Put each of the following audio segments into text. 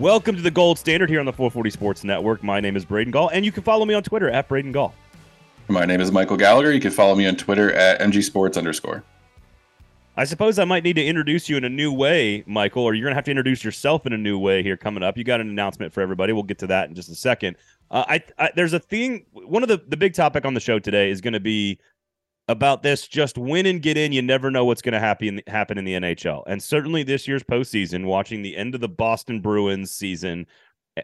Welcome to the Gold Standard here on the 440 Sports Network. My name is Braden Gall, and you can follow me on Twitter at Braden Gall. My name is Michael Gallagher. You can follow me on Twitter at mgsports underscore. I suppose I might need to introduce you in a new way, Michael, or you're going to have to introduce yourself in a new way here coming up. You got an announcement for everybody. We'll get to that in just a second. Uh, I, I, there's a thing. One of the the big topic on the show today is going to be about this. Just win and get in. You never know what's going to happen happen in the NHL, and certainly this year's postseason. Watching the end of the Boston Bruins season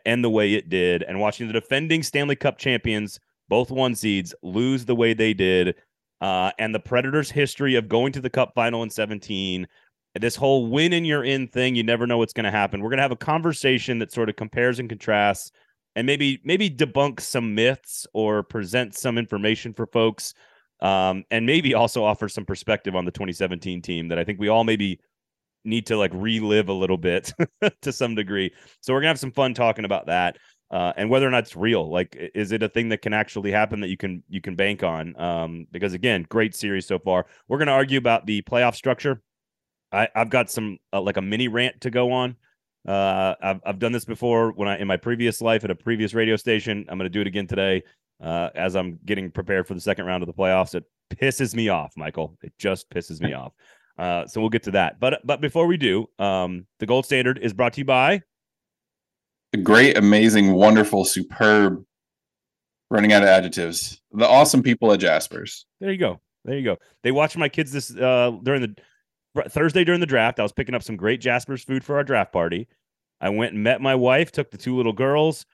end the way it did, and watching the defending Stanley Cup champions, both one seeds, lose the way they did uh, and the Predators' history of going to the Cup final in 17. This whole win and you're in thing, you never know what's going to happen. We're going to have a conversation that sort of compares and contrasts and maybe maybe debunk some myths or present some information for folks um, and maybe also offer some perspective on the 2017 team that I think we all maybe need to like relive a little bit to some degree. So we're gonna have some fun talking about that uh, and whether or not it's real. Like, is it a thing that can actually happen that you can you can bank on? Um, because again, great series so far. We're to argue about the playoff structure. I, I've got some uh, like a mini rant to go on. Uh, I've I've done this before when I in my previous life at a previous radio station. I'm to do it again today uh, as I'm getting prepared for the second round of the playoffs. It pisses me off, Michael. It just pisses me off. Uh, so we'll get to that. But but before we do, um, the gold standard is brought to you by the great, amazing, wonderful, superb. Running out of adjectives. The awesome people at Jaspers. There you go. There you go. They watched my kids this uh during the Thursday during the draft. I was picking up some great Jaspers food for our draft party. I went and met my wife, took the two little girls.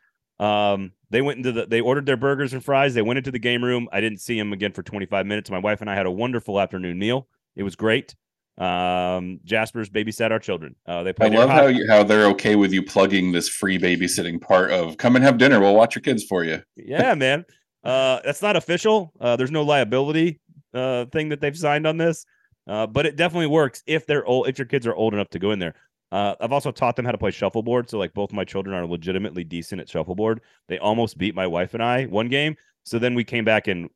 Um, they went into the they ordered their burgers and fries. They went into the game room. I didn't see them again for 25 minutes. My wife and I had a wonderful afternoon meal. It was great. Um, Jasper's babysat our children. Uh, they I love how you, how they're okay with you plugging this free babysitting part of come and have dinner. We'll watch your kids for you. yeah, man. Uh, that's not official. Uh, there's no liability uh thing that they've signed on this. Uh, but it definitely works if they're old. If your kids are old enough to go in there. Uh, I've also taught them how to play shuffleboard. So like both my children are legitimately decent at shuffleboard. They almost beat my wife and I one game. So then we came back and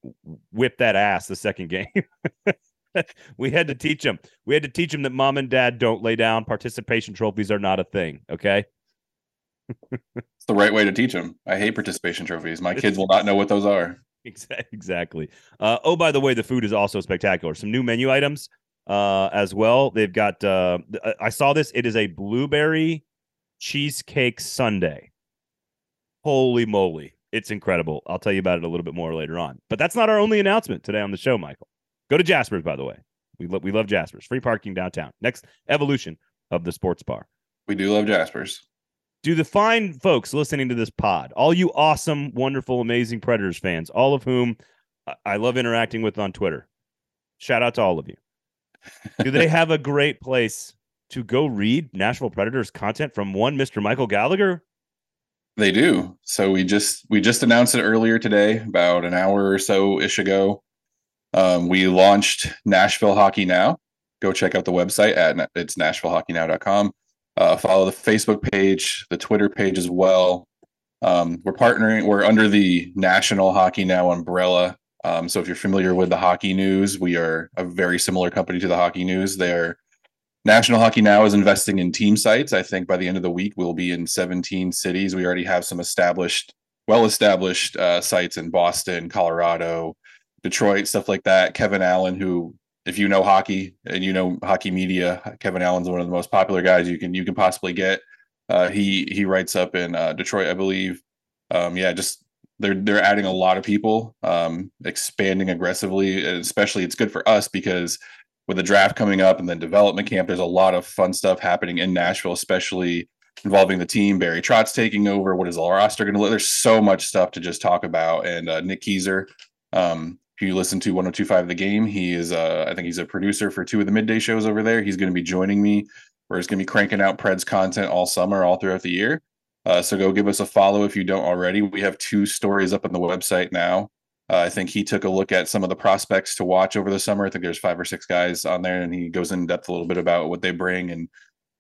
whipped that ass the second game. we had to teach them. We had to teach them that mom and dad don't lay down. Participation trophies are not a thing. Okay. it's the right way to teach them. I hate participation trophies. My kids will not know what those are. Exactly. Uh, oh, by the way, the food is also spectacular. Some new menu items uh, as well. They've got. Uh, I saw this. It is a blueberry cheesecake sundae. Holy moly! It's incredible. I'll tell you about it a little bit more later on. But that's not our only announcement today on the show, Michael. Go to Jasper's, by the way. We love we love Jasper's. Free parking downtown. Next evolution of the sports bar. We do love Jasper's. Do the fine folks listening to this pod, all you awesome, wonderful, amazing Predators fans, all of whom I love interacting with on Twitter. Shout out to all of you. Do they have a great place to go read Nashville Predators content from one Mr. Michael Gallagher? They do. So we just we just announced it earlier today, about an hour or so ish ago. Um, we launched Nashville Hockey Now. Go check out the website at it's nashvillehockeynow.com. Uh, follow the Facebook page, the Twitter page as well. Um, we're partnering. We're under the National Hockey Now umbrella. Um, so if you're familiar with the Hockey News, we are a very similar company to the Hockey News. They're National Hockey Now is investing in team sites. I think by the end of the week, we'll be in 17 cities. We already have some established, well established uh, sites in Boston, Colorado, Detroit, stuff like that. Kevin Allen, who if you know hockey and you know hockey media, Kevin Allen's one of the most popular guys you can you can possibly get. Uh, he he writes up in uh, Detroit, I believe. Um, yeah, just they're they're adding a lot of people, um, expanding aggressively, and especially it's good for us because with the draft coming up and then development camp, there's a lot of fun stuff happening in Nashville, especially involving the team. Barry Trotz taking over. What is the roster going to look? There's so much stuff to just talk about. And uh, Nick Keyser, um, if you listen to 1025 the game, he is uh, I think he's a producer for two of the midday shows over there. He's going to be joining me where he's going to be cranking out Preds content all summer, all throughout the year. Uh, so go give us a follow if you don't already. We have two stories up on the website now. Uh, I think he took a look at some of the prospects to watch over the summer. I think there's five or six guys on there, and he goes in depth a little bit about what they bring and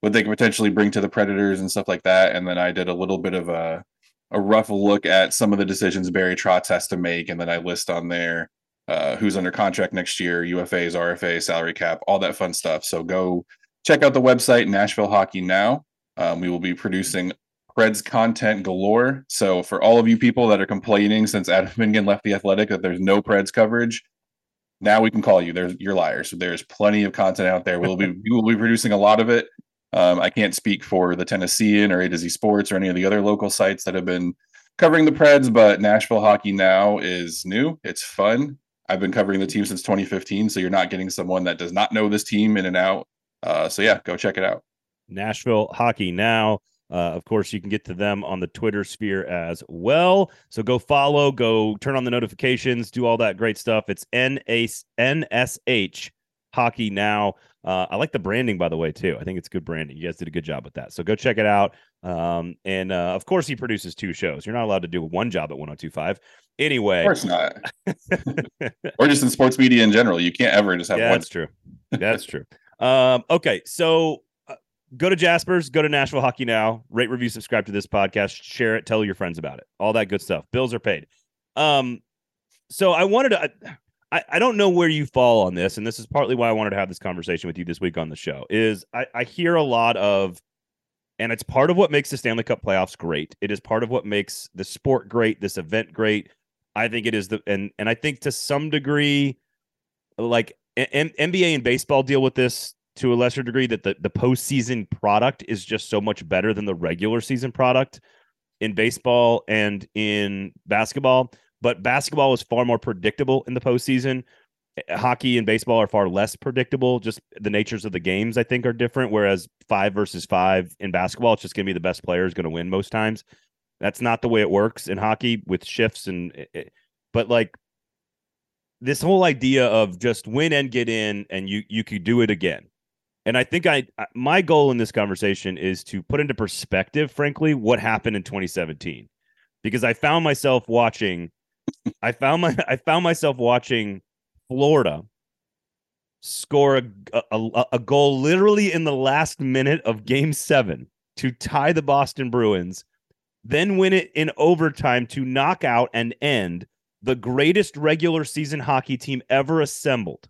what they can potentially bring to the Predators and stuff like that. And then I did a little bit of a a rough look at some of the decisions Barry Trotz has to make, and then I list on there uh, who's under contract next year, UFAs, RFA, salary cap, all that fun stuff. So go check out the website, Nashville Hockey Now. Um, we will be producing Preds content galore. So for all of you people that are complaining since Adam Vingan left the Athletic that there's no Preds coverage, now we can call you. There's you're liars. So there's plenty of content out there. We'll be we will be producing a lot of it. Um, I can't speak for the Tennessean or A to Z Sports or any of the other local sites that have been covering the Preds, but Nashville Hockey Now is new. It's fun. I've been covering the team since 2015, so you're not getting someone that does not know this team in and out. Uh, so yeah, go check it out. Nashville Hockey Now. Uh, of course, you can get to them on the Twitter sphere as well. So go follow, go turn on the notifications, do all that great stuff. It's NSH Hockey Now. Uh, I like the branding, by the way, too. I think it's good branding. You guys did a good job with that. So go check it out. Um, and uh, of course, he produces two shows. You're not allowed to do one job at 1025. Anyway, of course not. or just in sports media in general. You can't ever just have yeah, one. That's true. That's true. Um, okay. So go to Jasper's, go to Nashville Hockey Now, rate, review, subscribe to this podcast, share it, tell your friends about it. All that good stuff. Bills are paid. Um, so I wanted to. I, I don't know where you fall on this, and this is partly why I wanted to have this conversation with you this week on the show. Is I, I hear a lot of, and it's part of what makes the Stanley Cup playoffs great. It is part of what makes the sport great, this event great. I think it is the and and I think to some degree, like NBA and baseball deal with this to a lesser degree that the the postseason product is just so much better than the regular season product in baseball and in basketball but basketball is far more predictable in the postseason. Eh, hockey and baseball are far less predictable. Just the natures of the games, I think, are different. Whereas five versus five in basketball, it's just going to be the best player is going to win most times. That's not the way it works in hockey with shifts and, eh, eh, but like this whole idea of just win and get in, and you you could do it again. And I think I my goal in this conversation is to put into perspective, frankly, what happened in 2017, because I found myself watching I found my I found myself watching Florida score a, a, a goal literally in the last minute of Game Seven to tie the Boston Bruins, then win it in overtime to knock out and end the greatest regular season hockey team ever assembled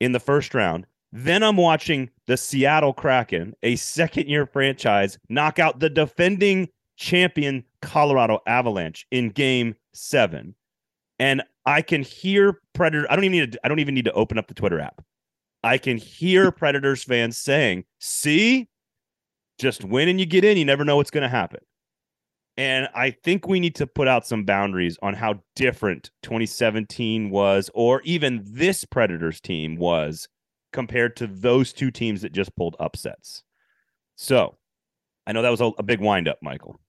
in the first round. Then I'm watching the Seattle Kraken, a second year franchise, knock out the defending champion Colorado Avalanche in game seven. And I can hear Predator. I don't even need to, I don't even need to open up the Twitter app. I can hear Predators fans saying, see, just win and you get in, you never know what's going to happen. And I think we need to put out some boundaries on how different 2017 was, or even this Predators team was compared to those two teams that just pulled upsets. So I know that was a, a big windup, Michael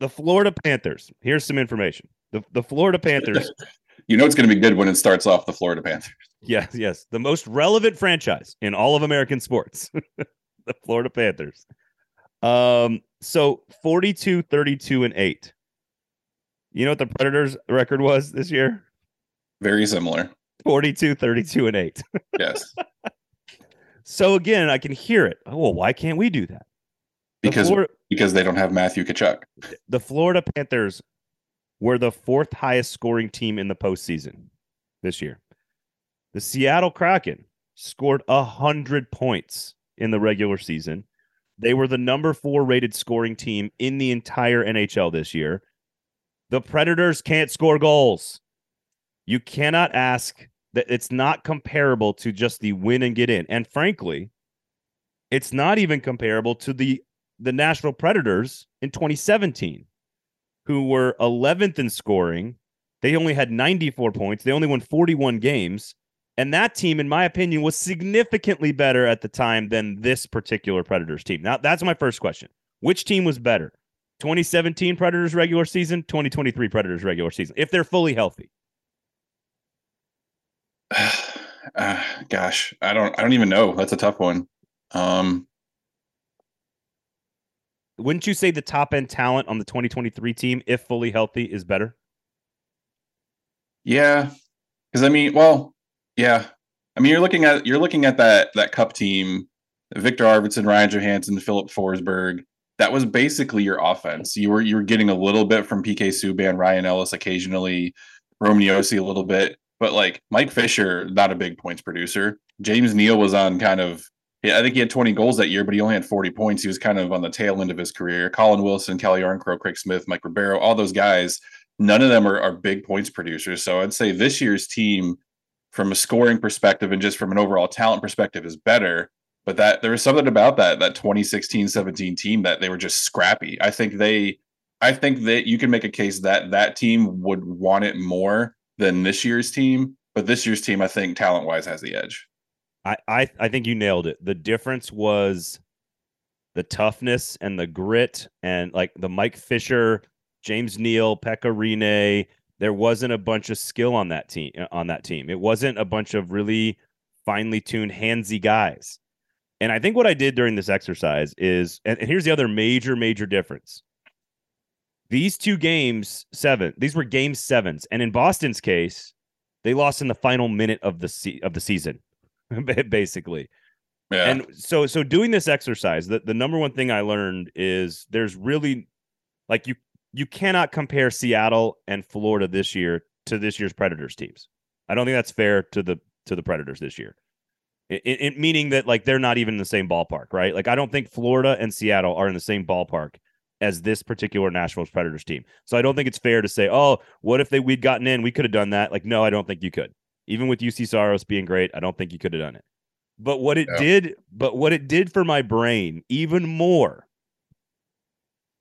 the Florida Panthers. Here's some information. The the Florida Panthers. you know it's going to be good when it starts off the Florida Panthers. Yes, yes. The most relevant franchise in all of American sports. the Florida Panthers. Um so 42 32 and 8. You know what the Predators record was this year? Very similar. 42 32 and 8. yes. So again, I can hear it. Oh, well, why can't we do that? because Florida, because they don't have Matthew Tkachuk. The Florida Panthers were the fourth highest scoring team in the postseason this year. The Seattle Kraken scored a hundred points in the regular season. They were the number four rated scoring team in the entire NHL this year. The Predators can't score goals. You cannot ask that it's not comparable to just the win and get in. And frankly, it's not even comparable to the the Nashville Predators in 2017, who were 11th in scoring. They only had 94 points. They only won 41 games. And that team, in my opinion, was significantly better at the time than this particular Predators team. Now, that's my first question. Which team was better? 2017 Predators regular season, 2023 Predators regular season, if they're fully healthy? Uh, gosh, I don't I don't even know. That's a tough one. Um wouldn't you say the top end talent on the 2023 team, if fully healthy, is better? Yeah, because I mean, well, yeah, I mean, you're looking at you're looking at that that cup team, Viktor Arvidsson, Ryan Johansen, Filip Forsberg. That was basically your offense. You were you were getting a little bit from PK Subban, Ryan Ellis occasionally, Roman Josi a little bit, but like Mike Fisher, not a big points producer. James Neal was on kind of I think he had 20 goals that year, but he only had 40 points. He was kind of on the tail end of his career. Colin Wilson, Calle Jarnkrok, Craig Smith, Mike Ribeiro, all those guys, none of them are, are big points producers. So I'd say this year's team, from a scoring perspective and just from an overall talent perspective, is better. But that there was something about that that 2016 17 team that they were just scrappy. I think they, I think that you can make a case that that team would want it more than this year's team. But this year's team, I think talent wise, has the edge. I, I I think you nailed it. The difference was the toughness and the grit and like the Mike Fisher, James Neal, Pekka Rinne. There wasn't a bunch of skill on that team uh, on that team. It wasn't a bunch of really finely tuned handsy guys. And I think what I did during this exercise is, and, and here's the other major, major difference. These two games, seven, these were game sevens. And in Boston's case, they lost in the final minute of the se- of the season. basically. Yeah. And so so doing this exercise, the, the number one thing I learned is there's really like you you cannot compare Seattle and Florida this year to this year's Predators teams. I don't think that's fair to the to the Predators this year. It, it, meaning that like they're not even in the same ballpark, right? Like I don't think Florida and Seattle are in the same ballpark as this particular Nashville Predators team. So I don't think it's fair to say, "Oh, what if they we'd gotten in? We could have done that." Like no, I don't think you could even with Juuse Saros being great, I don't think you could have done it. But what it did, but what it did for my brain even more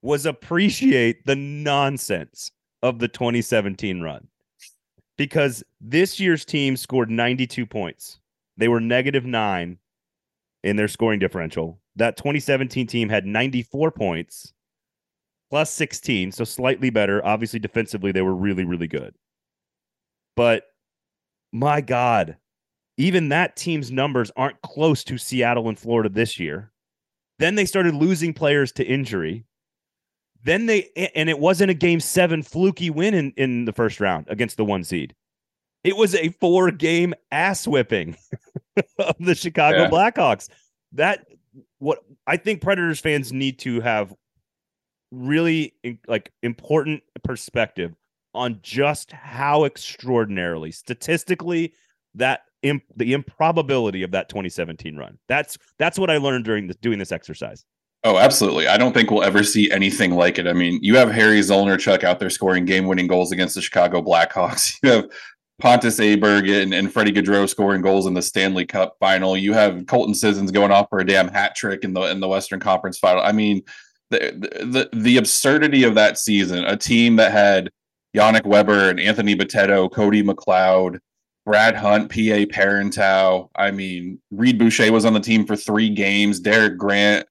was appreciate the nonsense of the 2017 run. Because this year's team scored 92 points. They were negative nine in their scoring differential. That 2017 team had 94 points plus 16, so slightly better. Obviously, defensively, they were really, really good. But my God, even that team's numbers aren't close to Seattle and Florida this year. Then they started losing players to injury. Then they, and it wasn't a game seven fluky win in, in the first round against the one seed. It was a four game ass whipping of the Chicago yeah. Blackhawks. That, what I think Predators fans need to have really like important perspective on just how extraordinarily statistically that imp- the improbability of that 2017 run. That's that's what I learned during this doing this exercise. Oh, absolutely. I don't think we'll ever see anything like it. I mean, you have Harry Zolnierczyk out there scoring game-winning goals against the Chicago Blackhawks. You have Pontus Aberg and, and Freddie Gaudreau scoring goals in the Stanley Cup final. You have Colton Sissons going off for a damn hat trick in the in the Western Conference final. I mean, the the the absurdity of that season, a team that had Yannick Weber and Anthony Bitetto, Cody McLeod, Brad Hunt, PA Parenteau. I mean, Reid Boucher was on the team for three games. Derek Grant.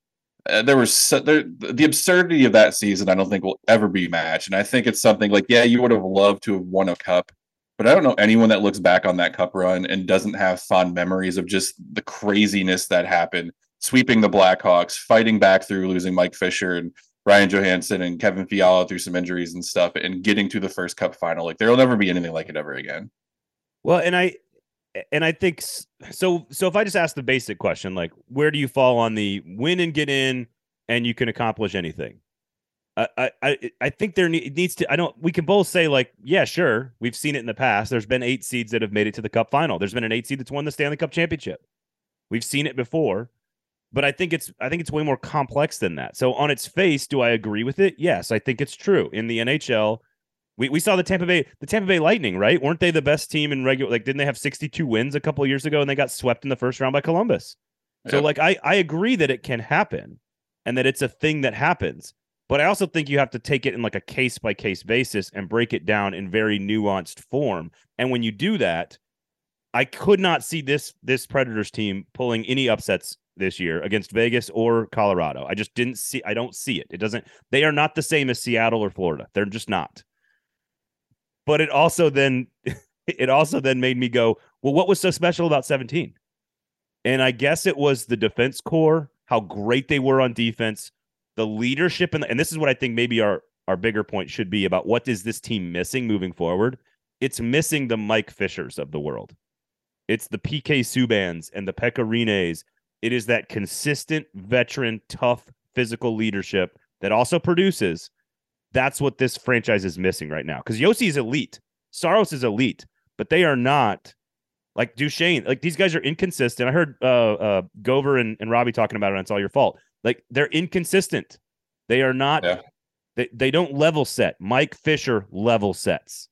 Uh, there was so, there, the absurdity of that season. I don't think will ever be matched, and I think it's something like, yeah, you would have loved to have won a cup, but I don't know anyone that looks back on that cup run and doesn't have fond memories of just the craziness that happened, sweeping the Blackhawks, fighting back through losing Mike Fisher and Ryan Johansen and Kevin Fiala through some injuries and stuff and getting to the first cup final. Like there'll never be anything like it ever again. Well, and I and I think so so if I just ask the basic question like where do you fall on the win and get in and you can accomplish anything? I I I think there needs to I don't we can both say like yeah sure we've seen it in the past there's been 8 seeds that have made it to the cup final there's been an 8 seed that's won the Stanley Cup championship. We've seen it before but I think it's I think it's way more complex than that. So on its face, do I agree with it? Yes, I think it's true. In the NHL, we, we saw the Tampa Bay the Tampa Bay Lightning, right? Weren't they the best team in regular like didn't they have 62 wins a couple years ago and they got swept in the first round by Columbus? Yep. So like I I agree that it can happen and that it's a thing that happens. But I also think you have to take it in like a case by case basis and break it down in very nuanced form. And when you do that, I could not see this this Predators team pulling any upsets this year against Vegas or Colorado. I just didn't see I don't see it. It doesn't they are not the same as Seattle or Florida. They're just not. But it also then it also then made me go, well, what was so special about 17? And I guess it was the defense core, how great they were on defense, the leadership, and, and this is what I think maybe our our bigger point should be about what is this team missing moving forward. It's missing the Mike Fishers of the world. It's the PK Subbans and the Pekka Rinnes it is that consistent, veteran, tough physical leadership that also produces. That's what this franchise is missing right now. Because Josi is elite, Saros is elite, but they are not Like Duchene, like these guys are inconsistent. I heard uh, uh, Gover and, and Robbie talking about it. and It's all your fault. Like they're inconsistent. They are not. Yeah. They, they don't level set. Mike Fisher level sets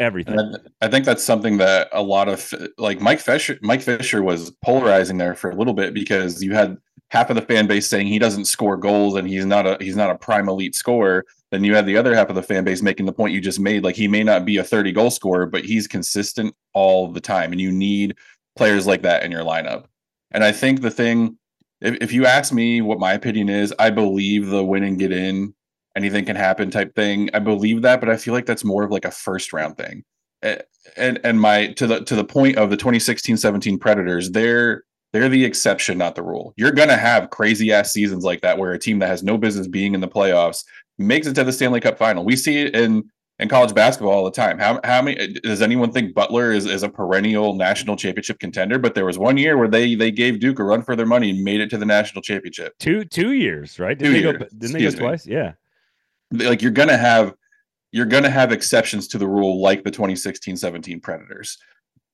everything. I think that's something that a lot of like Mike Fisher Mike Fisher was polarizing there for a little bit because you had half of the fan base saying he doesn't score goals and he's not a he's not a prime elite scorer. Then you had the other half of the fan base making the point you just made, like he may not be a 30 goal scorer, but he's consistent all the time. And you need players like that in your lineup. And I think the thing, if, if you ask me what my opinion is, I believe the win and get in, anything can happen type thing. I believe that, but I feel like that's more of like a first round thing. And and my to the to the point of the 2016-17 Predators, they're they're the exception, not the rule. You're gonna have crazy ass seasons like that where a team that has no business being in the playoffs makes it to the Stanley Cup final. We see it in in college basketball all the time. How how many does anyone think Butler is, is a perennial national championship contender? But there was one year where they they gave Duke a run for their money and made it to the national championship. Two two years, right? Didn't Two they years. go didn't they go Excuse me. twice? Yeah. Like you're gonna have you're gonna have exceptions to the rule like the 2016-17 Predators.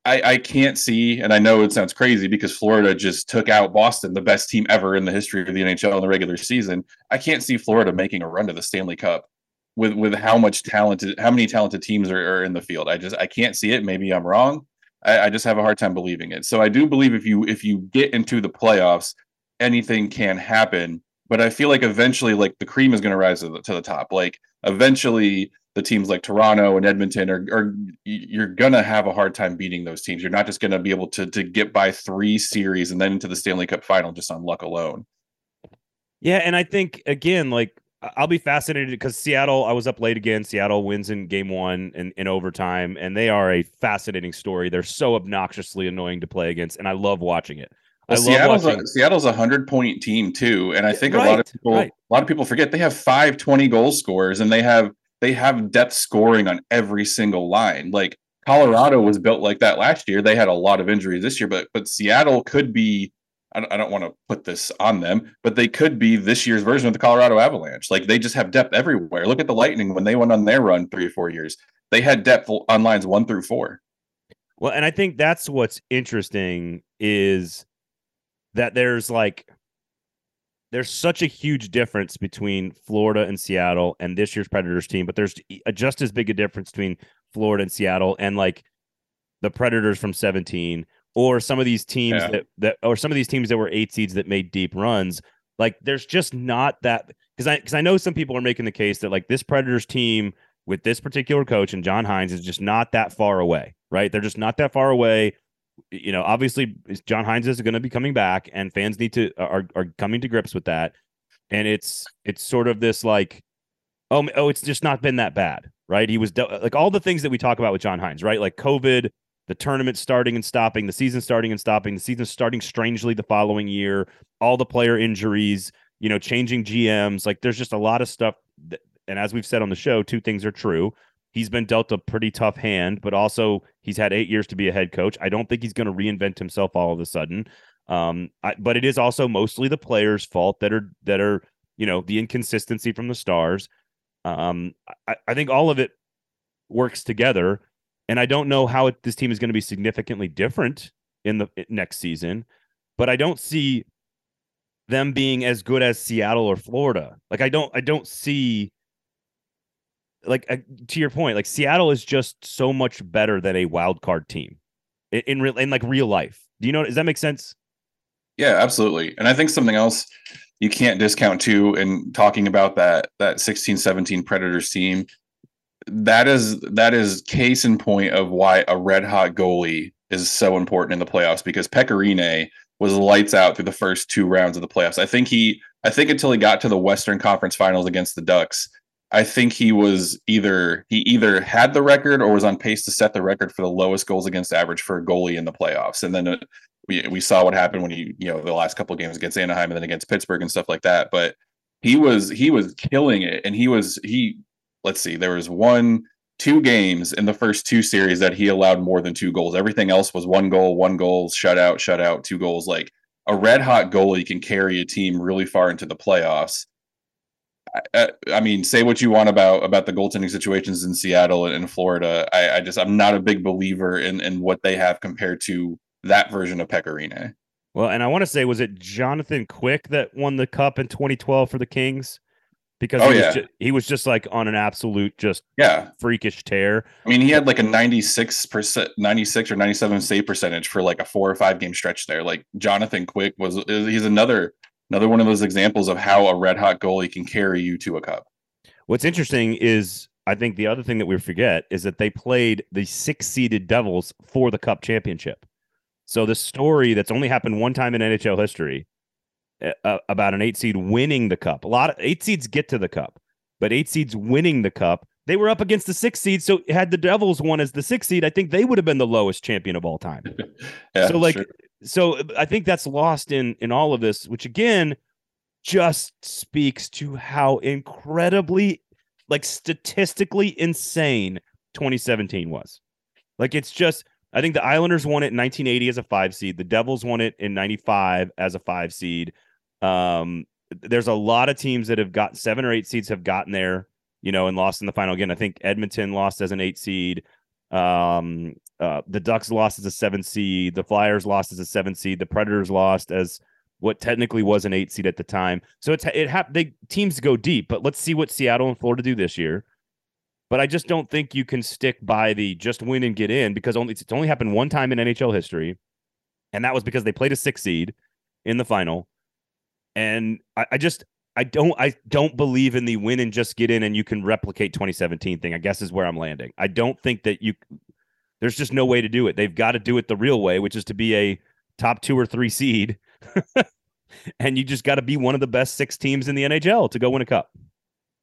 I, I can't see, and I know it sounds crazy because Florida just took out Boston, the best team ever in the history of the NHL in the regular season. I can't see Florida making a run to the Stanley Cup with with how much talented, how many talented teams are, are in the field. I just I can't see it. Maybe I'm wrong. I, I just have a hard time believing it. So I do believe if you if you get into the playoffs, anything can happen. But I feel like eventually, like the cream is going to rise to the, to the top. Like eventually, the teams like Toronto and Edmonton are, are you're gonna have a hard time beating those teams. You're not just gonna be able to to get by three series and then into the Stanley Cup final just on luck alone. Yeah, and I think again, like I'll be fascinated because Seattle. I was up late again. Seattle wins in game one in, in overtime, and they are a fascinating story. They're so obnoxiously annoying to play against, and I love watching it. Well, I love Seattle's watching. a, Seattle's a hundred point team too, and I think a lot of people right. a lot of people forget they have five 20 goal scorers and they have they have depth scoring on every single line. Like Colorado was built like that last year. They had a lot of injuries this year, but but Seattle could be. I don't, I don't want to put this on them, but they could be this year's version of the Colorado Avalanche. Like they just have depth everywhere. Look at the Lightning when they went on their run three or four years. They had depth on lines one through four. Well, and I think that's what's interesting is that there's like there's such a huge difference between Florida and Seattle and this year's Predators team, but there's e- just as big a difference between Florida and Seattle and like the Predators from 17 or some of these teams Yeah. that that or some of these teams that were eight seeds that made deep runs. Like there's just not that because I because I know some people are making the case that like this Predators team with this particular coach and John Hynes is just not that far away, right? They're just not that far away. You know, obviously John Hynes is going to be coming back, and fans need to uh, are are coming to grips with that. And it's it's sort of this like, oh oh, it's just not been that bad, right? He was de- uh, like all the things that we talk about with John Hynes, right? Like COVID, the tournament starting and stopping, the season starting and stopping, the season starting strangely the following year, all the player injuries, you know, changing GMs. Like there's just a lot of stuff. That, and as we've said on the show, two things are true. He's been dealt a pretty tough hand, but also he's had eight years to be a head coach. I don't think he's going to reinvent himself all of a sudden. Um, I, but it is also mostly the players' fault that are that are you know the inconsistency from the stars. Um, I, I think all of it works together, and I don't know how it, this team is going to be significantly different in the next season, but I don't see them being as good as Seattle or Florida. Like I don't I don't see like uh, to your point, like Seattle is just so much better than a wild card team in, in real in like real life. Do you know? Does that make sense? Yeah, absolutely. And I think something else you can't discount too in talking about that that 16-17 Predators team. That is that is case in point of why a red hot goalie is so important in the playoffs because Pekka Rinne was lights out through the first two rounds of the playoffs. I think he I think until he got to the Western Conference Finals against the Ducks, I think he was either he either had the record or was on pace to set the record for the lowest goals against average for a goalie in the playoffs. And then uh, we we saw what happened when he you know the last couple games against Anaheim and then against Pittsburgh and stuff like that. But he was he was killing it, and he was he. Let's see, there was one two games in the first two series that he allowed more than two goals. Everything else was one goal, one goal, shutout, shutout, two goals. Like a red hot goalie can carry a team really far into the playoffs. I, I, mean, say what you want about about the goaltending situations in Seattle and in Florida. I, I just I'm not a big believer in in what they have compared to that version of Pekka Rinne. Well, and I want to say, was it Jonathan Quick that won the cup in 2012 for the Kings? Because oh, he, was yeah. ju- he was just like on an absolute just yeah freakish tear. I mean, he had like a 96 percent, 96 or 97 save percentage for like a four or five game stretch there. Like Jonathan Quick was he's another another one of those examples of how a red hot goalie can carry you to a cup. What's interesting is I think the other thing that we forget is that they played the six seeded Devils for the cup championship. So the story that's only happened one time in NHL history uh, about an eight seed winning the cup. A lot of eight seeds get to the cup, but eight seeds winning the cup. They were up against the six seed. So had the Devils won as the six seed, I think they would have been the lowest champion of all time. yeah, so like, sure. So I think that's lost in in all of this, which again just speaks to how incredibly, like, statistically insane 2017 was. Like, it's just I think the Islanders won it in 1980 as a five seed. The Devils won it in 95 as a five seed. Um, there's a lot of teams that have got seven or eight seeds have gotten there, you know, and lost in the final. Again, I think Edmonton lost as an eight seed. Um, uh, the Ducks lost as a seven seed. The Flyers lost as a seven seed. The Predators lost as what technically was an eight seed at the time. So it's it ha- they teams go deep, but let's see what Seattle and Florida do this year. But I just don't think you can stick by the just win and get in because only it's only happened one time in NHL history, and that was because they played a six seed in the final. And I, I just I don't I don't believe in the win and just get in and you can replicate 2017 thing. I guess is where I'm landing. I don't think that you there's just no way to do it. They've got to do it the real way, which is to be a top two or three seed. and you just got to be one of the best six teams in the NHL to go win a cup.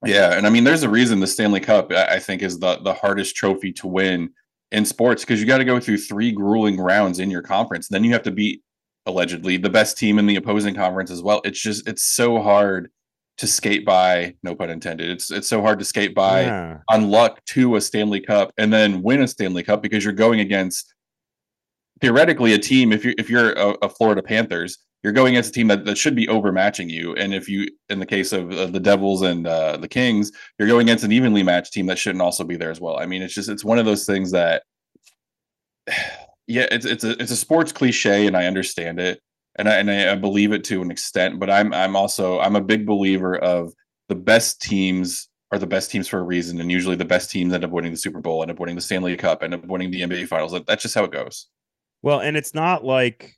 Yeah, and I mean, there's a reason the Stanley Cup I think is the the hardest trophy to win in sports because you got to go through three grueling rounds in your conference. Then you have to beat allegedly the best team in the opposing conference as well. It's just it's so hard to skate by, no pun intended. It's it's so hard to skate by yeah. on luck to a Stanley Cup and then win a Stanley Cup because you're going against theoretically a team if you're if you're a, a Florida Panthers you're going against a team that, that should be overmatching you. And if you, in the case of uh, the Devils and uh, the Kings, you're going against an evenly matched team that shouldn't also be there as well. I mean, it's just it's one of those things that, yeah, it's it's a it's a sports cliche, and I understand it, and I and I believe it to an extent. But I'm I'm also I'm a big believer of the best teams are the best teams for a reason, and usually the best teams end up winning the Super Bowl, end up winning the Stanley Cup, end up winning the NBA Finals. That's just how it goes. Well, and it's not like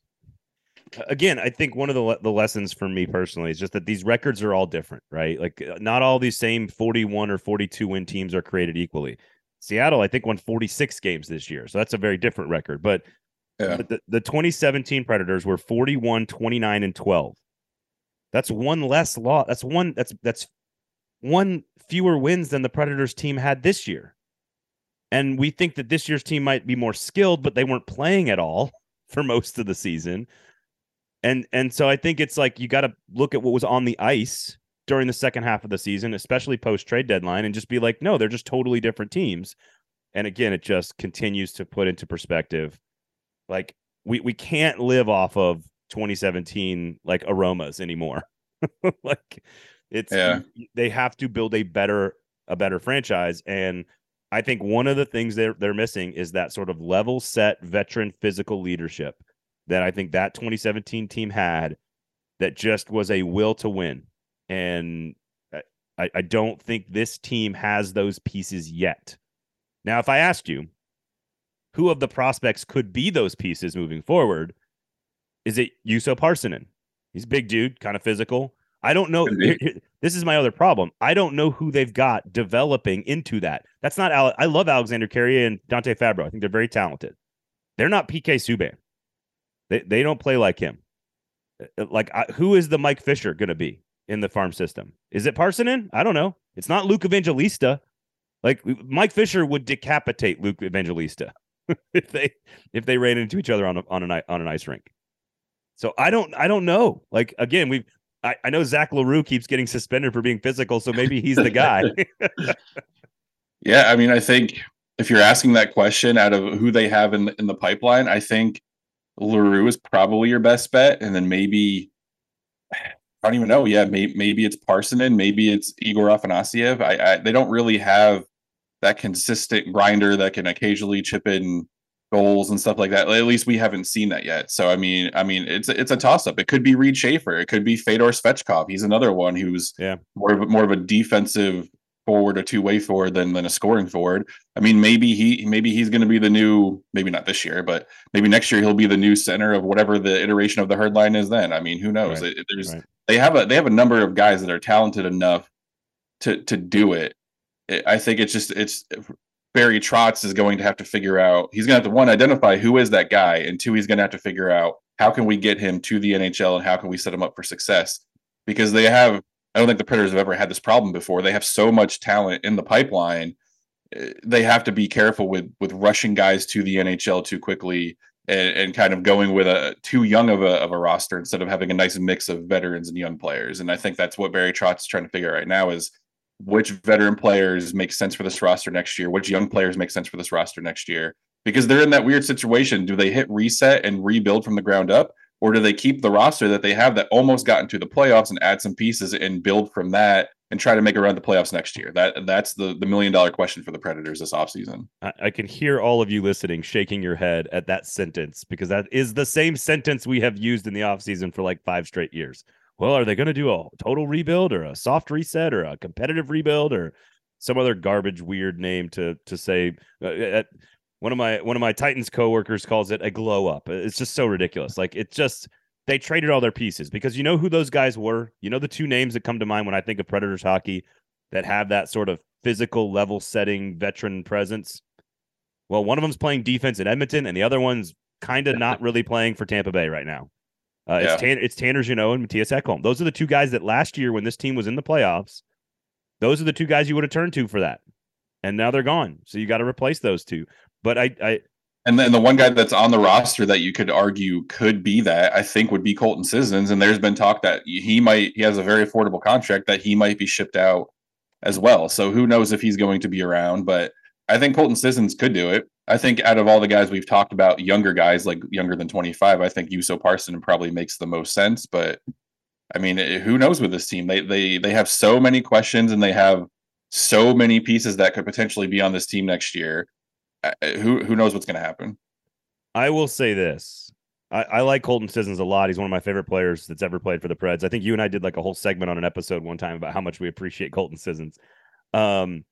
again, I think one of the the lessons for me personally is just that these records are all different, right? Like uh, not all these same 41 or 42 win teams are created equally. Seattle, I think, won 46 games this year. So that's a very different record. But, yeah. the, the 2017 Predators were 41, 29, and 12. That's one less loss. That's one that's that's one fewer wins than the Predators team had this year. And we think that this year's team might be more skilled, but they weren't playing at all for most of the season. And and so I think it's like you got to look at what was on the ice during the second half of the season, especially post trade deadline, and just be like, no, they're just totally different teams. And again, it just continues to put into perspective, like we we can't live off of 2017 like aromas anymore. like it's yeah. they have to build a better a better franchise and I think one of the things they're they're missing is that sort of level set veteran physical leadership that I think that 2017 team had that just was a will to win. And I, I don't think this team has those pieces yet. Now, if I asked you who of the prospects could be those pieces moving forward, is it Juuso Parssinen? He's a big dude, kind of physical. I don't know. This is my other problem. I don't know who they've got developing into that. That's not. I love Alexander Carrier and Dante Fabbro. I think they're very talented. They're not PK Subban. They they don't play like him. Uh, uh, like I, who is the Mike Fisher going to be in the farm system? Is it Parssinen? I don't know. It's not Luke Evangelista. Like Mike Fisher would decapitate Luke Evangelista if they if they ran into each other on a, on an on an ice rink. So I don't I don't know. Like again, we've I, I know Zach L'Heureux keeps getting suspended for being physical, so maybe he's the guy. yeah, I mean, I think if you're asking that question out of who they have in in the pipeline, I think L'Heureux is probably your best bet, and then maybe I don't even know. Yeah, maybe, maybe it's Parssinen, maybe it's Igor Afanasiev. I, I they don't really have that consistent grinder that can occasionally chip in goals and stuff like that. At least we haven't seen that yet. So I mean, I mean, it's it's a toss up. It could be Reid Schaefer. It could be Fedor Svechkov. He's another one who's yeah more of a, more of a defensive forward, a two way forward than than a scoring forward. I mean, maybe he maybe he's going to be the new maybe not this year, but maybe next year he'll be the new center of whatever the iteration of the herd line is. Then I mean, who knows? Right. It, there's right. they have a they have a number of guys that are talented enough to to do it. I think it's just it's Barry Trotz is going to have to figure out. He's going to have to one identify who is that guy, and two, he's going to have to figure out how can we get him to the NHL and how can we set him up for success because they have I don't think the Predators have ever had this problem before. They have so much talent in the pipeline. Eh, they have to be careful with with rushing guys to the NHL too quickly and, and kind of going with a too young of a of a roster instead of having a nice mix of veterans and young players. And I think that's what Barry Trotz is trying to figure out right now is which veteran players make sense for this roster next year, which young players make sense for this roster next year. Because they're in that weird situation. Do they hit reset and rebuild from the ground up? or do they keep the roster that they have that almost got into the playoffs and add some pieces and build from that and try to make around the playoffs next year? That that's the the million dollar question for the Predators this offseason. I, I can hear all of you listening shaking your head at that sentence because that is the same sentence we have used in the offseason for like five straight years. Well, are they going to do a total rebuild or a soft reset or a competitive rebuild or some other garbage weird name to to say uh, at, one of my one of my Titans coworkers calls it a glow up. Uh, it's just so ridiculous. Like it's just they traded all their pieces because you know who those guys were. You know the two names that come to mind when I think of Predators hockey that have that sort of physical level setting veteran presence. Well, one of them's playing defense in Edmonton, and the other one's kind of not really playing for Tampa Bay right now. Uh, yeah. It's Tanner, it's Tanner Jeannot and Mattias Ekholm. Those are the two guys that last year when this team was in the playoffs, those are the two guys you would have turned to for that. And now they're gone. So you got to replace those two. But I, I and then the one guy that's on the roster that you could argue could be that I think would be Colton Sissons. And there's been talk that he might he has a very affordable contract that he might be shipped out as well. So who knows if he's going to be around? But I think Colton Sissons could do it. I think out of all the guys we've talked about, younger guys like younger than 25, I think Juuso Parssinen probably makes the most sense. But I mean, eh, who knows with this team? They they they have so many questions and they have so many pieces that could potentially be on this team next year who who knows what's going to happen? I will say this. I, I, like Colton Sissons a lot. He's one of my favorite players that's ever played for the Preds. I think you and I did like a whole segment on an episode one time about how much we appreciate Colton Sissons. Um,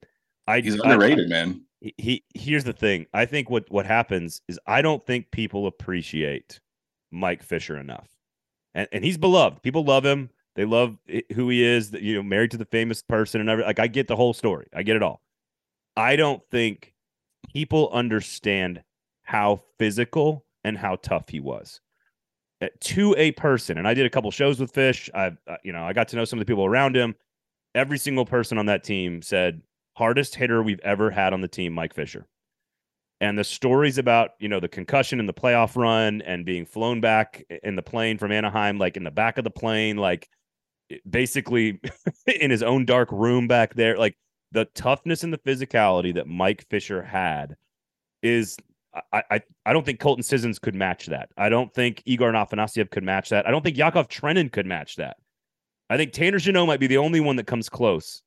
I he's underrated, I, man. He, he here's the thing. I think what what happens is I don't think people appreciate Mike Fisher enough, and and he's beloved. People love him. They love who he is. You know, married to the famous person and everything. Like I get the whole story. I get it all. I don't think people understand how physical and how tough he was uh, to a person. And I did a couple shows with Fish. I, uh, you know, I got to know some of the people around him. Every single person on that team said hardest hitter we've ever had on the team, Mike Fisher. And the stories about, you know, the concussion in the playoff run and being flown back in the plane from Anaheim, like in the back of the plane, like basically in his own dark room back there, like the toughness and the physicality that Mike Fisher had is I, I, I don't think Colton Sissons could match that. I don't think Igor Afanasiev could match that. I don't think Yakov Trenin could match that. I think Tanner Jeannot might be the only one that comes close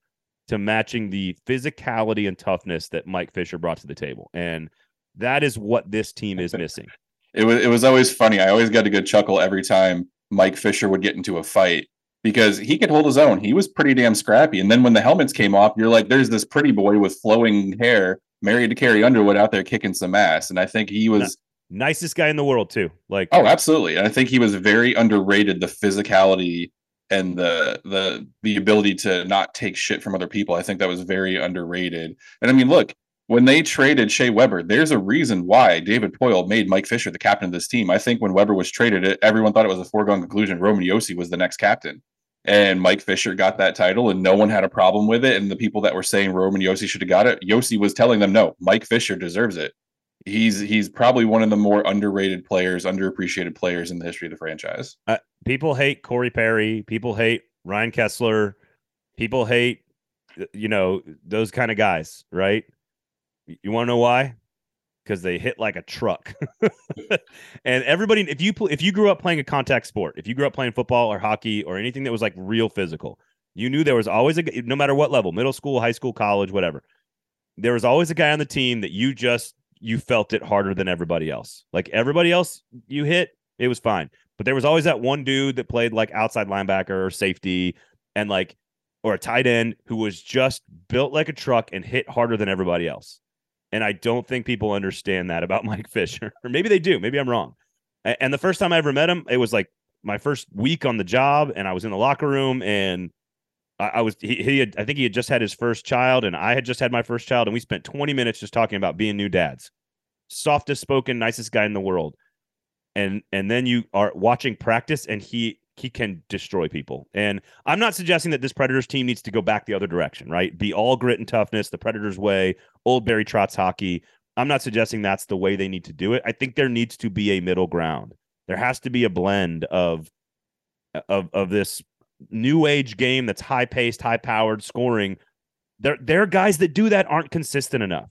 to matching the physicality and toughness that Mike Fisher brought to the table. And that is what this team is missing. It was it was always funny. I always got a good chuckle every time Mike Fisher would get into a fight because he could hold his own. He was pretty damn scrappy. And then when the helmets came off, you're like, there's this pretty boy with flowing hair married to Carrie Underwood out there kicking some ass. And I think he was nicest guy in the world too. Like oh, absolutely. And I think he was very underrated. The physicality and the the the ability to not take shit from other people. I think that was very underrated. And I mean, look, when they traded Shea Weber, there's a reason why David Poile made Mike Fisher the captain of this team. I think when Weber was traded, everyone thought it was a foregone conclusion. Roman Josi was the next captain and Mike Fisher got that title, and no one had a problem with it. And the people that were saying Roman Josi should have got it, Josi was telling them, no, Mike Fisher deserves it. He's he's probably one of the more underrated players, underappreciated players in the history of the franchise. Uh, people hate Corey Perry. People hate Ryan Kesler. People hate, you know, those kind of guys, right? You want to know why? because they hit like a truck. and everybody, if you if you grew up playing a contact sport, if you grew up playing football or hockey or anything that was like real physical, you knew there was always a no matter what level, middle school, high school, college, whatever. There was always a guy on the team that you just you felt it harder than everybody else. Like everybody else you hit, it was fine. But there was always that one dude that played like outside linebacker or safety and like or a tight end who was just built like a truck and hit harder than everybody else. And I don't think people understand that about Mike Fisher. or maybe they do. Maybe I'm wrong. And the first time I ever met him, it was like my first week on the job, and I was in the locker room, and I, was he, he had I think he had just had his first child, and I had just had my first child, and we spent 20 minutes just talking about being new dads. Softest spoken, nicest guy in the world. And and then you are watching practice, and he he can destroy people. And I'm not suggesting that this Predators team needs to go back the other direction, right? Be all grit and toughness, the Predators way, old Barry Trotz hockey. I'm not suggesting that's the way they need to do it. I think there needs to be a middle ground. There has to be a blend of of of this new age game that's high paced, high powered scoring. There, there are guys that do that aren't consistent enough.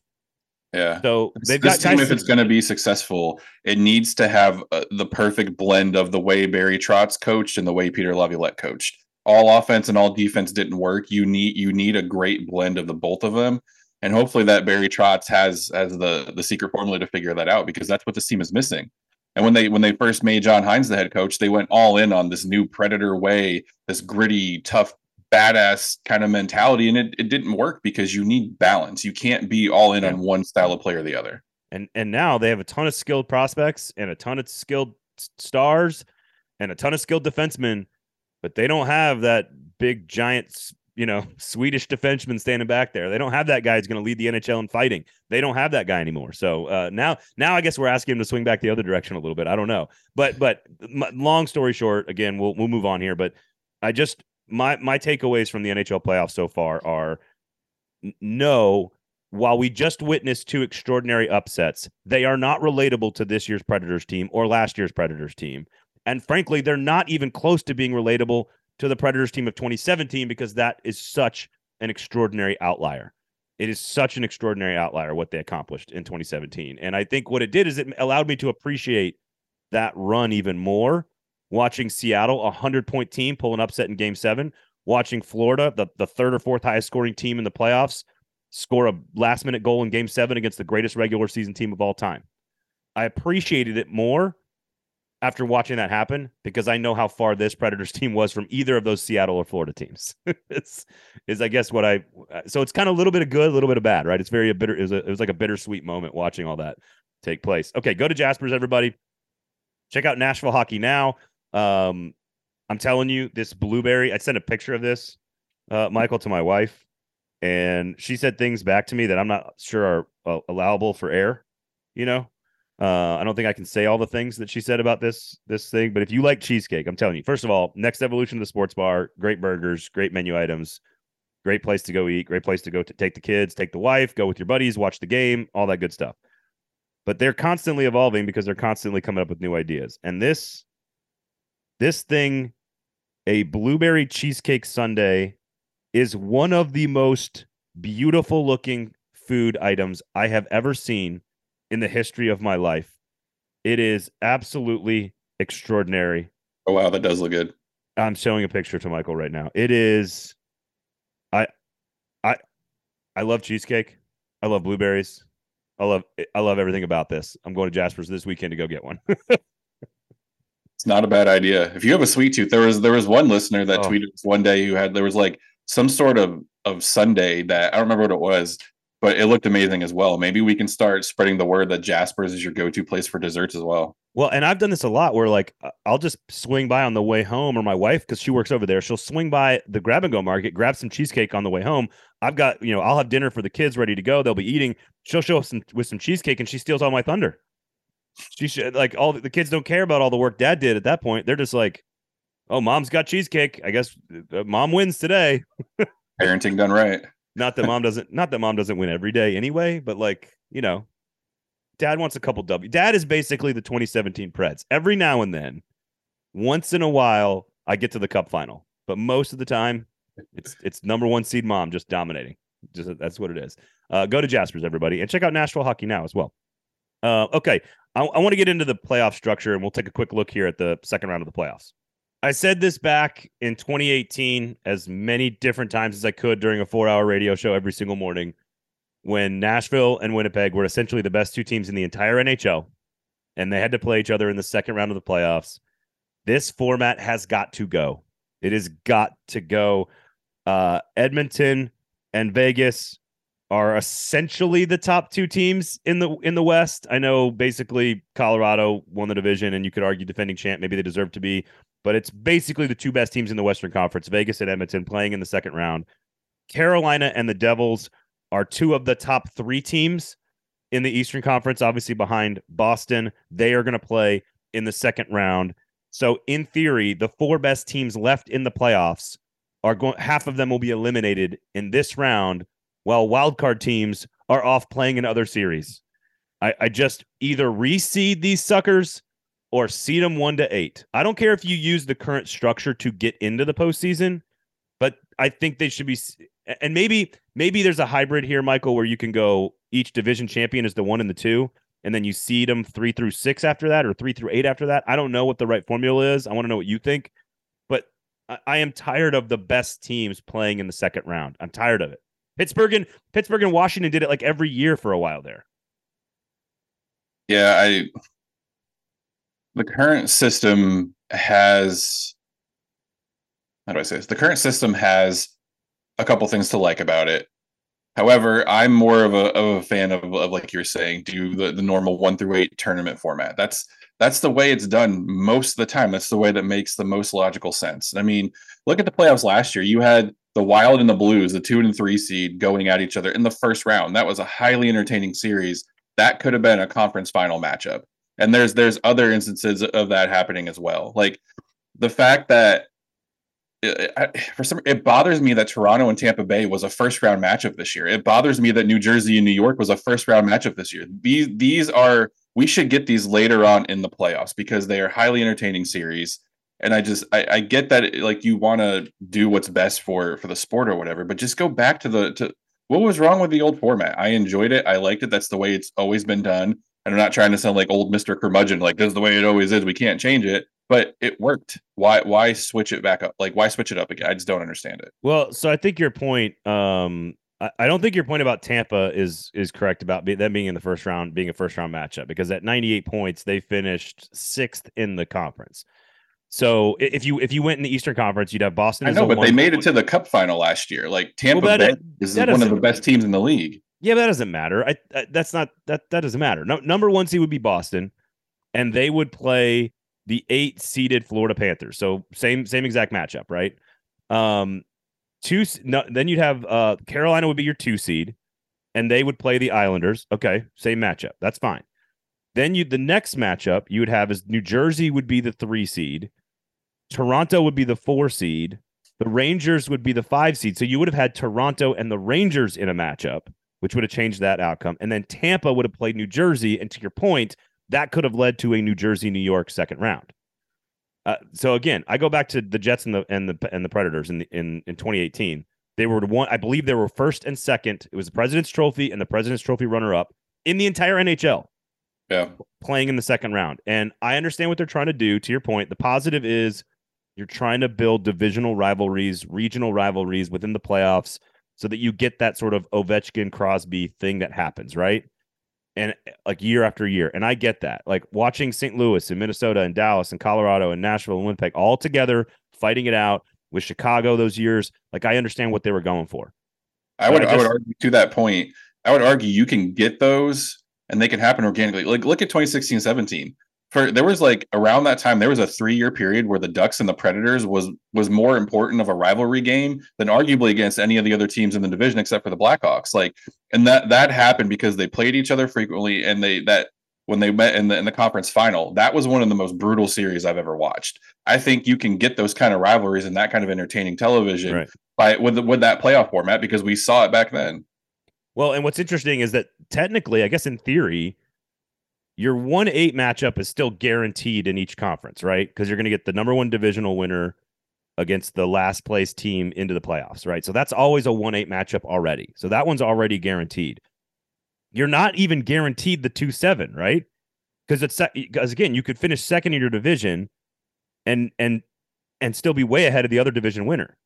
Yeah. So they've this got team, if it's going to be successful, it needs to have uh, the perfect blend of the way Barry Trotz coached and the way Peter Laviolette coached. All offense and all defense didn't work. You need you need a great blend of the both of them, and hopefully that Barry Trotz has as the the secret formula to figure that out because that's what this team is missing. And when they when they first made John Hynes the head coach, they went all in on this new predator way, this gritty, tough badass kind of mentality. And it, it didn't work because you need balance. You can't be all in yeah. on one style of play or the other. And and now they have a ton of skilled prospects and a ton of skilled stars and a ton of skilled defensemen but they don't have that big giant you know swedish defenseman standing back there. They don't have that guy who's going to lead the nhl in fighting. They don't have that guy anymore. So uh, now now i guess we're asking him to swing back the other direction a little bit. I don't know. But but long story short again we'll we'll move on here but i just my my takeaways from the NHL playoffs so far are no, while we just witnessed two extraordinary upsets, they are not relatable to this year's Predators team or last year's Predators team. And frankly, they're not even close to being relatable to the Predators team of 2017 because that is such an extraordinary outlier. It is such an extraordinary outlier what they accomplished in 2017. And I think what it did is it allowed me to appreciate that run even more watching Seattle, a 100 point team, pull an upset in game seven, watching Florida, the, the third or fourth highest scoring team in the playoffs, score a last minute goal in game seven against the greatest regular season team of all time. I appreciated it more after watching that happen because I know how far this Predators team was from either of those Seattle or Florida teams. it's is I guess what I so it's kind of a little bit of good, a little bit of bad, right? It's very a bitter it was, a, it was like a bittersweet moment watching all that take place. Okay, go to Jasper's everybody. Check out Nashville Hockey Now. Um, I'm telling you, this blueberry. I sent a picture of this, uh, Michael, to my wife, and she said things back to me that I'm not sure are uh, allowable for air. You know, uh, I don't think I can say all the things that she said about this this thing. But if you like cheesecake, I'm telling you, first of all, next evolution of the sports bar, great burgers, great menu items, great place to go eat, great place to go to take the kids, take the wife, go with your buddies, watch the game, all that good stuff. But they're constantly evolving because they're constantly coming up with new ideas. And this this thing, a blueberry cheesecake sundae, is one of the most beautiful looking food items I have ever seen in the history of my life. It is absolutely extraordinary. Oh wow, that does look good. I'm showing a picture to Michael right now. It is I I I love cheesecake. I love blueberries. I love I love everything about this. I'm going to Jasper's this weekend to go get one. It's not a bad idea. If you have a sweet tooth, there was there was one listener that oh. tweeted one day who had there was like some sort of of sundae that I don't remember what it was, but it looked amazing as well. Maybe we can start spreading the word that Jasper's is your go-to place for desserts as well. Well, and I've done this a lot where like I'll just swing by on the way home or my wife because she works over there, she'll swing by the grab and go market, grab some cheesecake on the way home. I've got, you know, I'll have dinner for the kids ready to go. They'll be eating. She'll show up some, with some cheesecake and she steals all my thunder she should like all the kids don't care about all the work dad did at that point. They're just like, oh, mom's got cheesecake. I guess uh, mom wins today. Parenting done right. Not that mom doesn't. Not that mom doesn't win every day anyway. But like you know, dad wants a couple W. Dad is basically the 2017 Preds. Every now and then, once in a while, I get to the Cup final. But most of the time, it's it's number one seed mom just dominating. Just that's what it is. Uh, go to Jasper's, everybody, and check out Nashville Hockey now as well. Uh, okay, I, I want to get into the playoff structure, and we'll take a quick look here at the second round of the playoffs. I said this back in 2018 as many different times as I could during a four-hour radio show every single morning, when Nashville and Winnipeg were essentially the best two teams in the entire NHL, and they had to play each other in the second round of the playoffs. This format has got to go. It has got to go. Uh, Edmonton and Vegas are essentially the top two teams in the in the West. I know basically Colorado won the division, and you could argue defending champ maybe they deserve to be, but it's basically the two best teams in the Western Conference: Vegas and Edmonton playing in the second round. Carolina and the Devils are two of the top three teams in the Eastern Conference, obviously behind Boston. They are going to play in the second round. So, in theory, the four best teams left in the playoffs are going. Half of them will be eliminated in this round while wildcard teams are off playing in other series. I, I just either reseed these suckers or seed them one to eight. I don't care if you use the current structure to get into the postseason, but I think they should be. And maybe maybe there's a hybrid here, Michael, where you can go each division champion is the one and the two, and then you seed them three through six after that, or three through eight after that. I don't know what the right formula is. I want to know what you think, but I, I am tired of the best teams playing in the second round. I'm tired of it. Pittsburgh and Pittsburgh and Washington did it like every year for a while there. Yeah, I the current system has how do I say this? The current system has a couple things to like about it. However, I'm more of a, of a fan of, of like you're saying, do the, the normal one through eight tournament format. That's that's the way it's done most of the time. That's the way that makes the most logical sense. I mean, look at the playoffs last year. You had the Wild and the Blues, the two and three seed, going at each other in the first round. That was a highly entertaining series. That could have been a conference final matchup. And there's there's other instances of that happening as well. Like the fact that uh, it, for some it bothers me that Toronto and Tampa Bay was a first round matchup this year. It bothers me that New Jersey and New York was a first round matchup this year. These these are we should get these later on in the playoffs because they are highly entertaining series and i just i, I get that like you want to do what's best for for the sport or whatever but just go back to the to what was wrong with the old format i enjoyed it i liked it that's the way it's always been done and i'm not trying to sound like old mr curmudgeon like this is the way it always is we can't change it but it worked why why switch it back up like why switch it up again i just don't understand it well so i think your point um I don't think your point about Tampa is is correct about them being in the first round, being a first round matchup, because at 98 points they finished sixth in the conference. So if you if you went in the Eastern Conference, you'd have Boston. I know, but they made it to the Cup final last year. Like Tampa well, Bay is one of the best teams in the league. Yeah, but that doesn't matter. I, I, that's not that that doesn't matter. No, number one seed would be Boston, and they would play the eight seeded Florida Panthers. So same same exact matchup, right? Um, two. No, then you'd have uh Carolina would be your two seed, and they would play the Islanders. Okay, same matchup. That's fine. Then you the next matchup you would have is New Jersey would be the three seed, Toronto would be the four seed, the Rangers would be the five seed. So you would have had Toronto and the Rangers in a matchup, which would have changed that outcome. And then Tampa would have played New Jersey. And to your point, that could have led to a New Jersey New York second round. Uh, so again, I go back to the Jets and the and the and the Predators in the, in in 2018. They were one, I believe they were first and second. It was the President's Trophy and the President's Trophy runner up in the entire NHL yeah. playing in the second round. And I understand what they're trying to do. To your point, the positive is you're trying to build divisional rivalries, regional rivalries within the playoffs so that you get that sort of Ovechkin Crosby thing that happens, right? And like year after year. And I get that. Like watching St. Louis and Minnesota and Dallas and Colorado and Nashville and Winnipeg all together fighting it out with Chicago those years. Like I understand what they were going for. I would I, just, I would argue to that point. I would argue you can get those and they can happen organically. Like look at 2016 17. For there was like around that time there was a 3-year period where the Ducks and the Predators was was more important of a rivalry game than arguably against any of the other teams in the division except for the Blackhawks. Like and that that happened because they played each other frequently and they that when they met in the in the conference final, that was one of the most brutal series I've ever watched. I think you can get those kind of rivalries and that kind of entertaining television right. by with with that playoff format because we saw it back then. Well, and what's interesting is that technically, I guess in theory, your one eight matchup is still guaranteed in each conference, right? Because you're going to get the number one divisional winner against the last place team into the playoffs, right? So that's always a one eight matchup already. So that one's already guaranteed. you're not even guaranteed the two seven, right? Because it's because again, you could finish second in your division, and and and still be way ahead of the other division winner.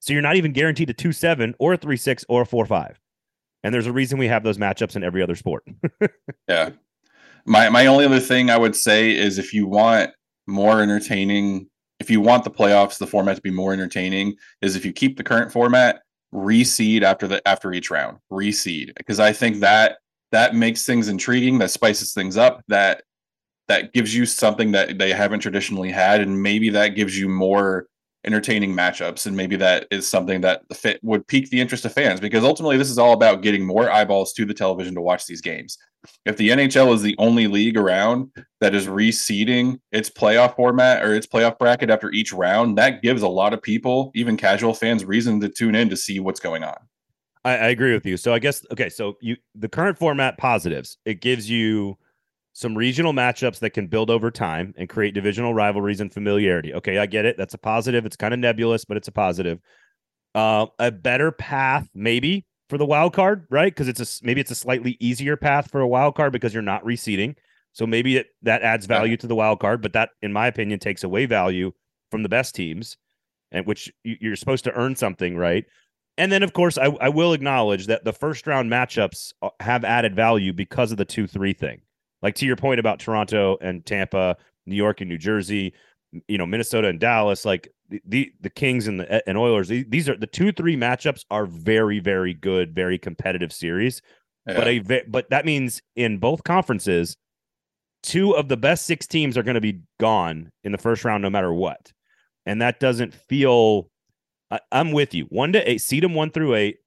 So you're not even guaranteed a two seven or a three six or a four five. And there's a reason we have those matchups in every other sport. yeah. My my only other thing I would say is if you want more entertaining, if you want the playoffs, the format to be more entertaining, is if you keep the current format, reseed after the after each round. Reseed. Because I think that that makes things intriguing, that spices things up, that that gives you something that they haven't traditionally had, and maybe that gives you more entertaining matchups and maybe that is something that fit would pique the interest of fans because ultimately this is all about getting more eyeballs to the television to watch these games. If the nhl is the only league around that is reseeding its playoff format or its playoff bracket after each round that gives a lot of people even casual fans reason to tune in to see what's going on. I, I agree with you. So i guess okay so you the current format positives. It gives you some regional matchups that can build over time and create divisional rivalries and familiarity. Okay, I get it. That's a positive. It's kind of nebulous, but it's a positive. Uh, a better path, maybe for the wild card, right? Because it's a maybe it's a slightly easier path for a wild card because you're not reseeding. So maybe it, that adds value to the wild card, but that, in my opinion, takes away value from the best teams, and which you're supposed to earn something, right? And then, of course, I, I will acknowledge that the first round matchups uh, have added value because of the two three thing. Like to your point about Toronto and Tampa, New York and New Jersey, you know, Minnesota and Dallas, like the the, the Kings and the eh, and Oilers, these are the two three matchups are very very good, very competitive series. Yeah. But a but that means in both conferences, two of the best six teams are going to be gone in the first round, no matter what, and that doesn't feel. I, I'm with you. One to eight, seed them one through eight,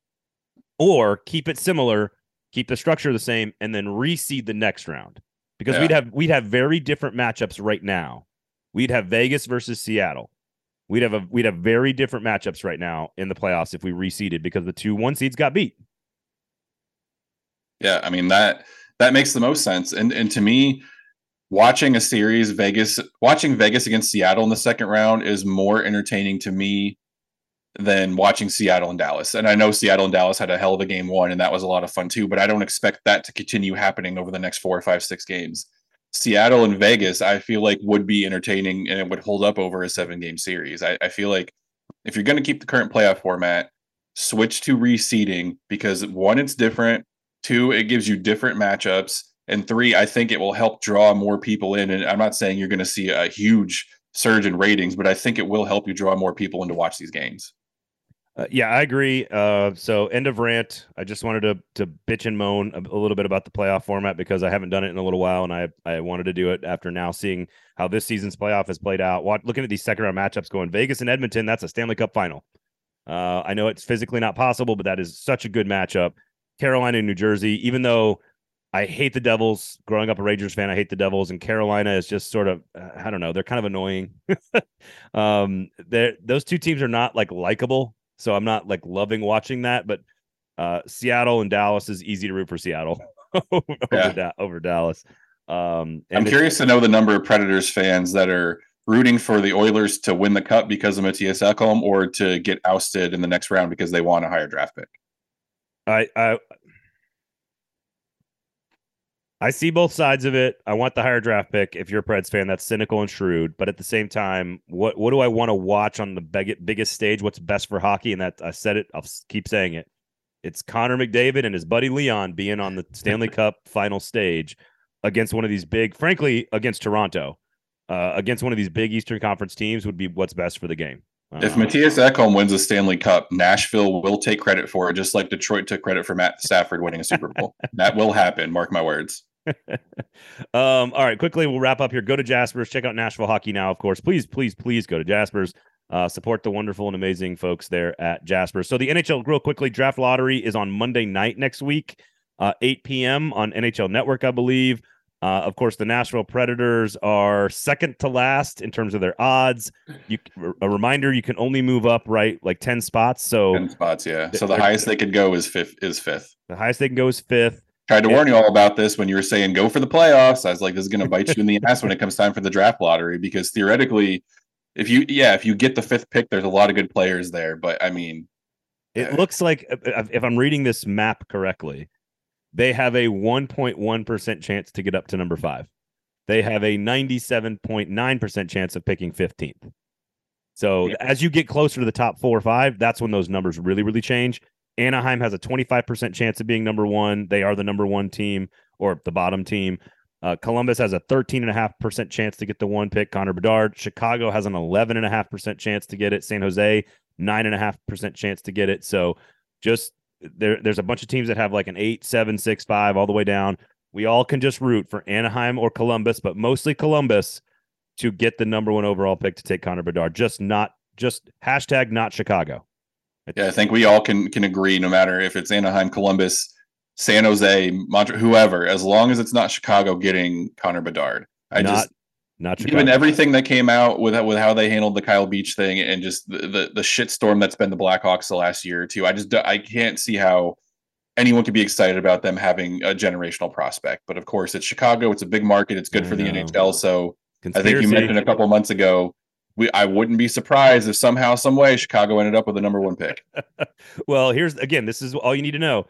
or keep it similar keep the structure the same, and then reseed the next round because yeah. we'd have we'd have very different matchups right now. We'd have Vegas versus Seattle. We'd have a we'd have very different matchups right now in the playoffs if we reseeded because the two one seeds got beat. Yeah, I mean that that makes the most sense. And and to me, watching a series Vegas watching Vegas against Seattle in the second round is more entertaining to me than watching Seattle and Dallas. And I know Seattle and Dallas had a hell of a game one, and that was a lot of fun too. But I don't expect that to continue happening over the next four or five, six games. Seattle and Vegas, I feel like would be entertaining and it would hold up over a seven game series. I, I feel like if you're going to keep the current playoff format, switch to reseeding because one, it's different. Two, it gives you different matchups. And three, I think it will help draw more people in. And I'm not saying you're going to see a huge surge in ratings, but I think it will help you draw more people in to watch these games. Uh, yeah, I agree. Uh, so end of rant. I just wanted to to bitch and moan a, a, little bit about the playoff format because I haven't done it in a little while, and I I wanted to do it after now seeing how this season's playoff has played out. What, looking at these second round matchups going Vegas and Edmonton, that's a Stanley Cup final. Uh, I know it's physically not possible, but that is such a good matchup. Carolina and New Jersey, even though I hate the Devils. Growing up a Rangers fan, I hate the Devils, and Carolina is just sort of uh, I don't know. They're kind of annoying. um, those two teams are not like likable so I'm not like loving watching that, but uh, Seattle and Dallas is easy to root for Seattle over, yeah. da- over Dallas. Um, I'm curious to know the number of Predators fans that are rooting for the Oilers to win the cup because of Mattias Ekholm or to get ousted in the next round because they want a higher draft pick. I, I I see both sides of it. I want the higher draft pick. If you're a Preds fan, that's cynical and shrewd. But at the same time, what what do I want to watch on the big, biggest stage? What's best for hockey? And that I said it. I'll keep saying it. It's Connor McDavid and his buddy Leon being on the Stanley Cup final stage against one of these big, frankly, against Toronto, uh, against one of these big Eastern Conference teams would be what's best for the game. If Mattias Ekholm wins a Stanley Cup, Nashville will take credit for it, just like Detroit took credit for Matt Stafford winning a Super Bowl. that will happen. Mark my words. um, all right, quickly, we'll wrap up here. Go to Jasper's. Check out Nashville Hockey now, of course. Please, please, please go to Jasper's. Uh, support the wonderful and amazing folks there at Jasper. So the NHL, real quickly, draft lottery is on Monday night next week, uh, 8 p.m. on NHL Network, I believe. Uh, of course, the Nashville Predators are second to last in terms of their odds. You, a reminder: you can only move up right like ten spots. So ten spots, yeah. So the highest they could go is fifth. Is fifth. The highest they can go is fifth. Tried to warn you all about this when you were saying go for the playoffs. I was like, this is going to bite you in the ass when it comes time for the draft lottery because theoretically, if you yeah, if you get the fifth pick, there's a lot of good players there. But I mean, it looks like if I'm reading this map correctly, they have a 1.1% chance to get up to number five. They have a 97.9% chance of picking 15th. So yeah. as you get closer to the top four or five, that's when those numbers really, really change. Anaheim has a 25% chance of being number one. They are the number one team or the bottom team. Uh, Columbus has a 13.5% chance to get the one pick, Connor Bedard. Chicago has an 11.5% chance to get it. San Jose, 9.5% chance to get it. So just there, there's a bunch of teams that have like an eight, seven, six, five, all the way down. We all can just root for Anaheim or Columbus, but mostly Columbus to get the number one overall pick to take Connor Bedard. Just not, just hashtag not Chicago. Yeah, I think we all can can agree. No matter if it's Anaheim, Columbus, San Jose, Montreal, whoever, as long as it's not Chicago getting Connor Bedard. I not, just not Chicago. given everything that came out with with how they handled the Kyle Beach thing and just the the, the shitstorm that's been the Blackhawks the last year or two. I just I can't see how anyone could be excited about them having a generational prospect. But of course, it's Chicago. It's a big market. It's good I for know. the NHL. So Conspiracy. I think you mentioned a couple months ago. We, I wouldn't be surprised if somehow, some way, Chicago ended up with the number one pick. well, here's again. This is all you need to know.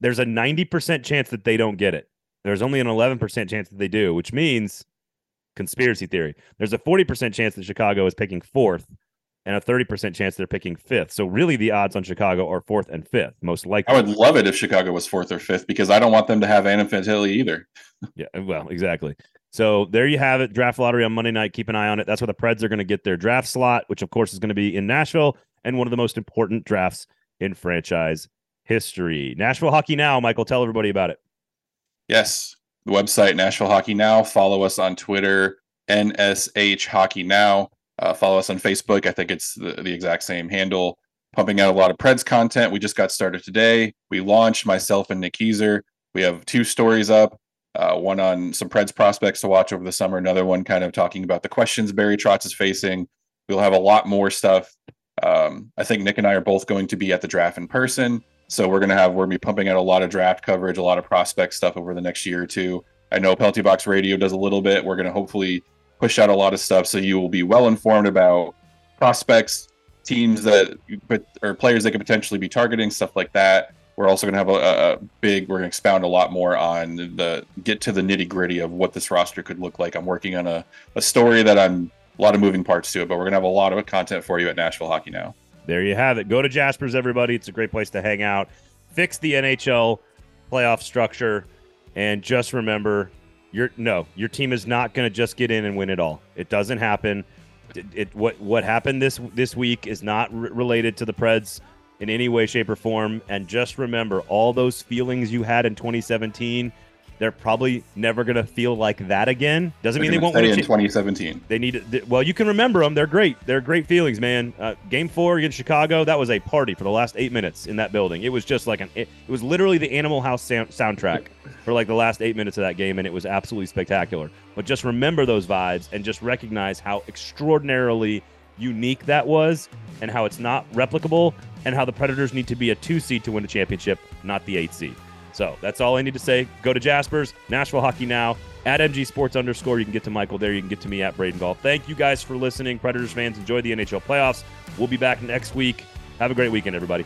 There's a 90% chance that they don't get it. There's only an 11% chance that they do, which means conspiracy theory. There's a 40% chance that Chicago is picking fourth and a 30% chance they're picking fifth. So really the odds on Chicago are fourth and fifth, most likely. I would love it if Chicago was fourth or fifth because I don't want them to have Adam Fantilli either. yeah, well, exactly. So there you have it. Draft lottery on Monday night. Keep an eye on it. That's where the Preds are going to get their draft slot, which of course is going to be in Nashville and one of the most important drafts in franchise history. Nashville Hockey Now, Michael, tell everybody about it. Yes, the website Nashville Hockey Now. Follow us on Twitter, NSH Hockey Now. Uh, follow us on Facebook. I think it's the, the exact same handle. Pumping out a lot of Preds content. We just got started today. We launched myself and Nick. We have two stories up. Uh, one on some Preds prospects to watch over the summer. Another one kind of talking about the questions Barry Trotz is facing. We'll have a lot more stuff. Um, I think Nick and I are both going to be at the draft in person. So we're gonna have we're gonna be pumping out a lot of draft coverage, a lot of prospect stuff over the next year or two. I know Penalty Box Radio does a little bit. We're gonna hopefully push out a lot of stuff so you will be well informed about prospects, teams that or players that could potentially be targeting, stuff like that. We're also gonna have a, a big. We're gonna expound a lot more on the get to the nitty gritty of what this roster could look like. I'm working on a, a story that I'm a lot of moving parts to it, but we're gonna have a lot of content for you at Nashville Hockey now there you have it. Go to Jasper's, everybody. It's a great place to hang out. Fix the NHL playoff structure, and just remember, your no, your team is not going to just get in and win it all. It doesn't happen. It, it what what happened this this week is not r- related to the Preds in any way, shape, or form. And just remember, all those feelings you had in 2017 they're probably never going to feel like that again. Doesn't They're mean they won't win in 2017. They need to, well, you can remember them. They're great. They're great feelings, man. Uh, game four against Chicago, that was a party for the last eight minutes in that building. It was just like an, it, it was literally the Animal House sound, soundtrack for like the last eight minutes of that game, and it was absolutely spectacular. But just remember those vibes and just recognize how extraordinarily unique that was and how it's not replicable and how the Predators need to be a two seed to win a championship, not the eight seed. So that's all I need to say. Go to Jasper's, Nashville Hockey Now, at MG Sports underscore. You can get to Michael there. You can get to me at Braden Gall. Thank you guys for listening. Predators fans, enjoy the NHL playoffs. We'll be back next week. Have a great weekend, everybody.